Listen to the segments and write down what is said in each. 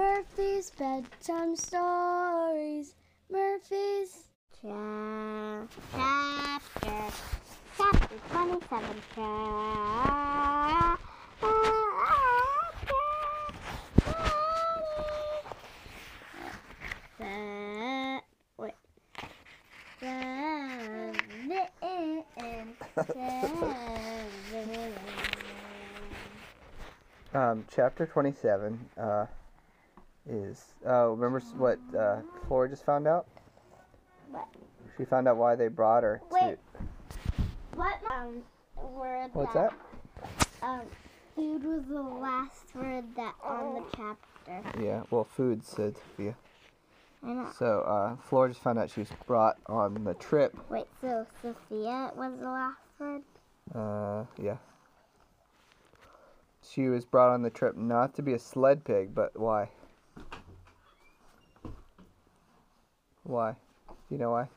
Murphy's bedtime stories. Murphy's. Cha- Chapter, chapter 27. Chapter 20. Wait. Seven. Um, chapter 27 uh, is. Uh, remember what uh, Flora just found out? What? She found out why they brought her to. Wait. What um, word What's that, that? Um, food was the last word that on the chapter. Yeah, well, food, said Sophia. I know. So, uh, Flora just found out she was brought on the trip. Wait, so Sophia was the last word? Uh, yeah. She was brought on the trip not to be a sled pig, but why? Why? Do you know why?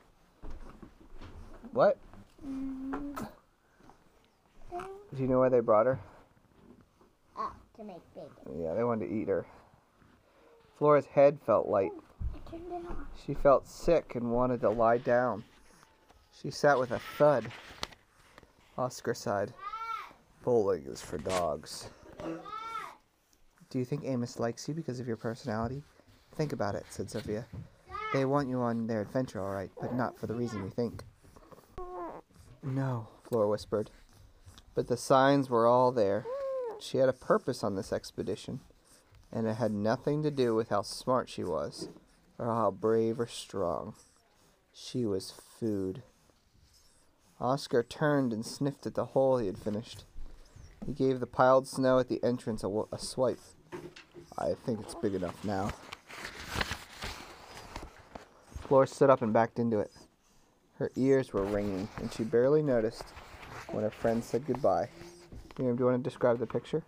What? Mm, Do you know why they brought her? oh, to make bacon. Yeah, they wanted to eat her. Flora's head felt light. I turned it off. She felt sick and wanted to lie down. She sat with a thud. Oscar sighed. Bowling is for dogs. Do you think Amos likes you because of your personality? Think about it, said Sophia. They want you on their adventure, all right, but not for the reason you think. No, Flora whispered. But the signs were all there. She had a purpose on this expedition, and it had nothing to do with how smart she was or how brave or strong. She was food. Oscar turned and sniffed at the hole he had finished. He gave the piled snow at the entrance a, a swipe. I think it's big enough now. Flora stood up and backed into it. Her ears were ringing, and she barely noticed when her friend said goodbye. Miriam, do you want to describe the picture?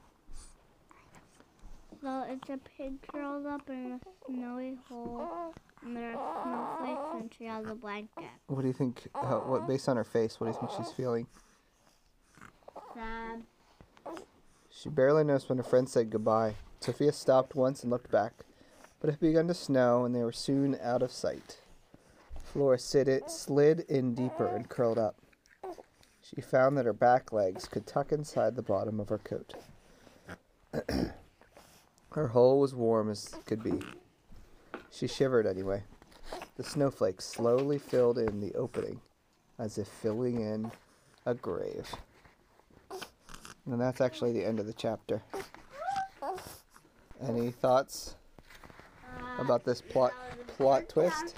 So it's a pig curled up in a snowy hole, and there are snowflakes, and she has a blanket. What do you think? Uh, what based on her face? What do you think she's feeling? Sad. She barely noticed when her friend said goodbye. Sophia stopped once and looked back, but it had begun to snow, and they were soon out of sight. Sit it, slid in deeper and curled up. She found that her back legs could tuck inside the bottom of her coat. her hole was warm as could be. She shivered anyway. The snowflakes slowly filled in the opening, as if filling in a grave. And that's actually the end of the chapter. Any thoughts about this plot plot twist.